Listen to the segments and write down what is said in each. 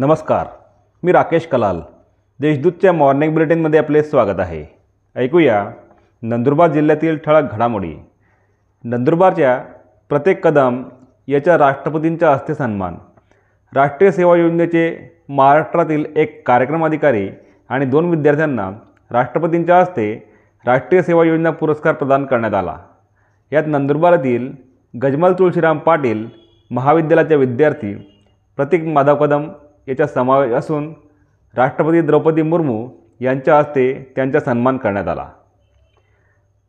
नमस्कार मी राकेश कलाल. देशदूतच्या मॉर्निंग बुलेटिनमध्ये आपले स्वागत आहे. ऐकूया नंदुरबार जिल्ह्यातील ठळक घडामोडी. नंदुरबारच्या प्रत्येक कदम याच्या राष्ट्रपतींच्या हस्ते सन्मान. राष्ट्रीय सेवा योजनेचे महाराष्ट्रातील एक कार्यक्रम अधिकारी आणि दोन विद्यार्थ्यांना राष्ट्रपतींच्या हस्ते राष्ट्रीय सेवा योजना पुरस्कार प्रदान करण्यात आला. यात नंदुरबारातील गजमल तुळशीराम पाटील महाविद्यालयाचे विद्यार्थी प्रतीक माधव कदम याचा समावेश असून राष्ट्रपती द्रौपदी मुर्मू यांच्या हस्ते त्यांचा सन्मान करण्यात आला.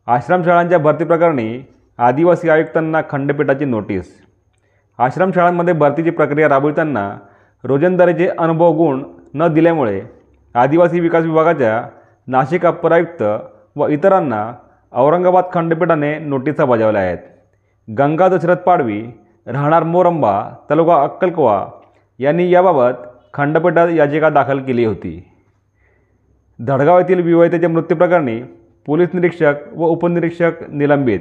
आश्रमशाळांच्या भरतीप्रकरणी आदिवासी आयुक्तांना खंडपीठाची नोटीस. आश्रमशाळांमध्ये भरतीची प्रक्रिया राबविताना रोजंदारीचे अनुभव गुण न दिल्यामुळे आदिवासी विकास विभागाच्या नाशिक अप्पर आयुक्त व इतरांना औरंगाबाद खंडपीठाने नोटिसा बजावल्या आहेत. गंगा दशरथ पाडवी राहणार मोरंबा तालुका अक्कलकोवा यांनी याबाबत खंडपीठात याचिका दाखल केली होती. धडगाव येथील विवाहितेच्या मृत्यूप्रकरणी पोलीस निरीक्षक व उपनिरीक्षक निलंबित.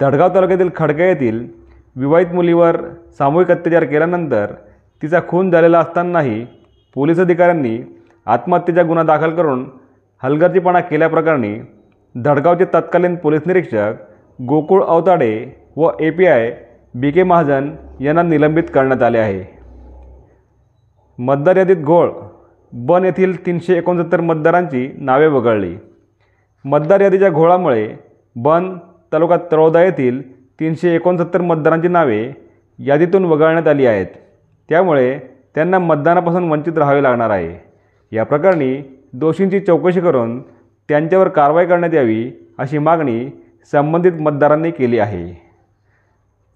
धडगाव तालुक्यातील खडके येथील विवाहित मुलीवर सामूहिक अत्याचार केल्यानंतर तिचा खून झालेला असतानाही पोलीस अधिकाऱ्यांनी आत्महत्येचा गुन्हा दाखल करून हलगर्जीपणा केल्याप्रकरणी धडगावचे तत्कालीन पोलीस निरीक्षक गोकुळ अवताडे व A P I B K Mahajan यांना निलंबित करण्यात आले आहे. मतदार यादीत घोळ. बन येथील तीनशे एकोणसत्तर मतदारांची नावे वगळली. मतदार यादीच्या घोळामुळे बन तालुका तळोदा येथील तीनशे एकोणसत्तर मतदारांची नावे यादीतून वगळण्यात आली आहेत. त्यामुळे त्यांना मतदानापासून वंचित राहावे लागणार आहे. या प्रकरणी दोषींची चौकशी करून त्यांच्यावर कारवाई करण्यात यावी अशी मागणी संबंधित मतदारांनी केली आहे.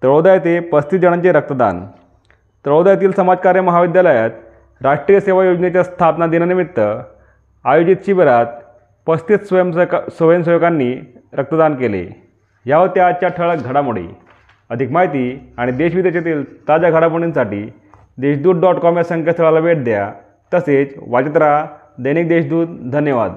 तळोदा येथे पस्तीस जणांचे रक्तदान. तळोदा येथील समाजकार्य महाविद्यालयात राष्ट्रीय सेवा योजनेच्या स्थापना दिनानिमित्त आयोजित शिबिरात पस्तीस स्वयंसेवका स्वयंसेवकांनी रक्तदान केले. या होत्या आजच्या ठळक घडामोडी. अधिक माहिती आणि देशविदेशातील ताज्या घडामोडींसाठी देशदूत डॉट कॉम या संकेतस्थळाला भेट द्या. तसेच वाचत राहा दैनिक देशदूत. धन्यवाद.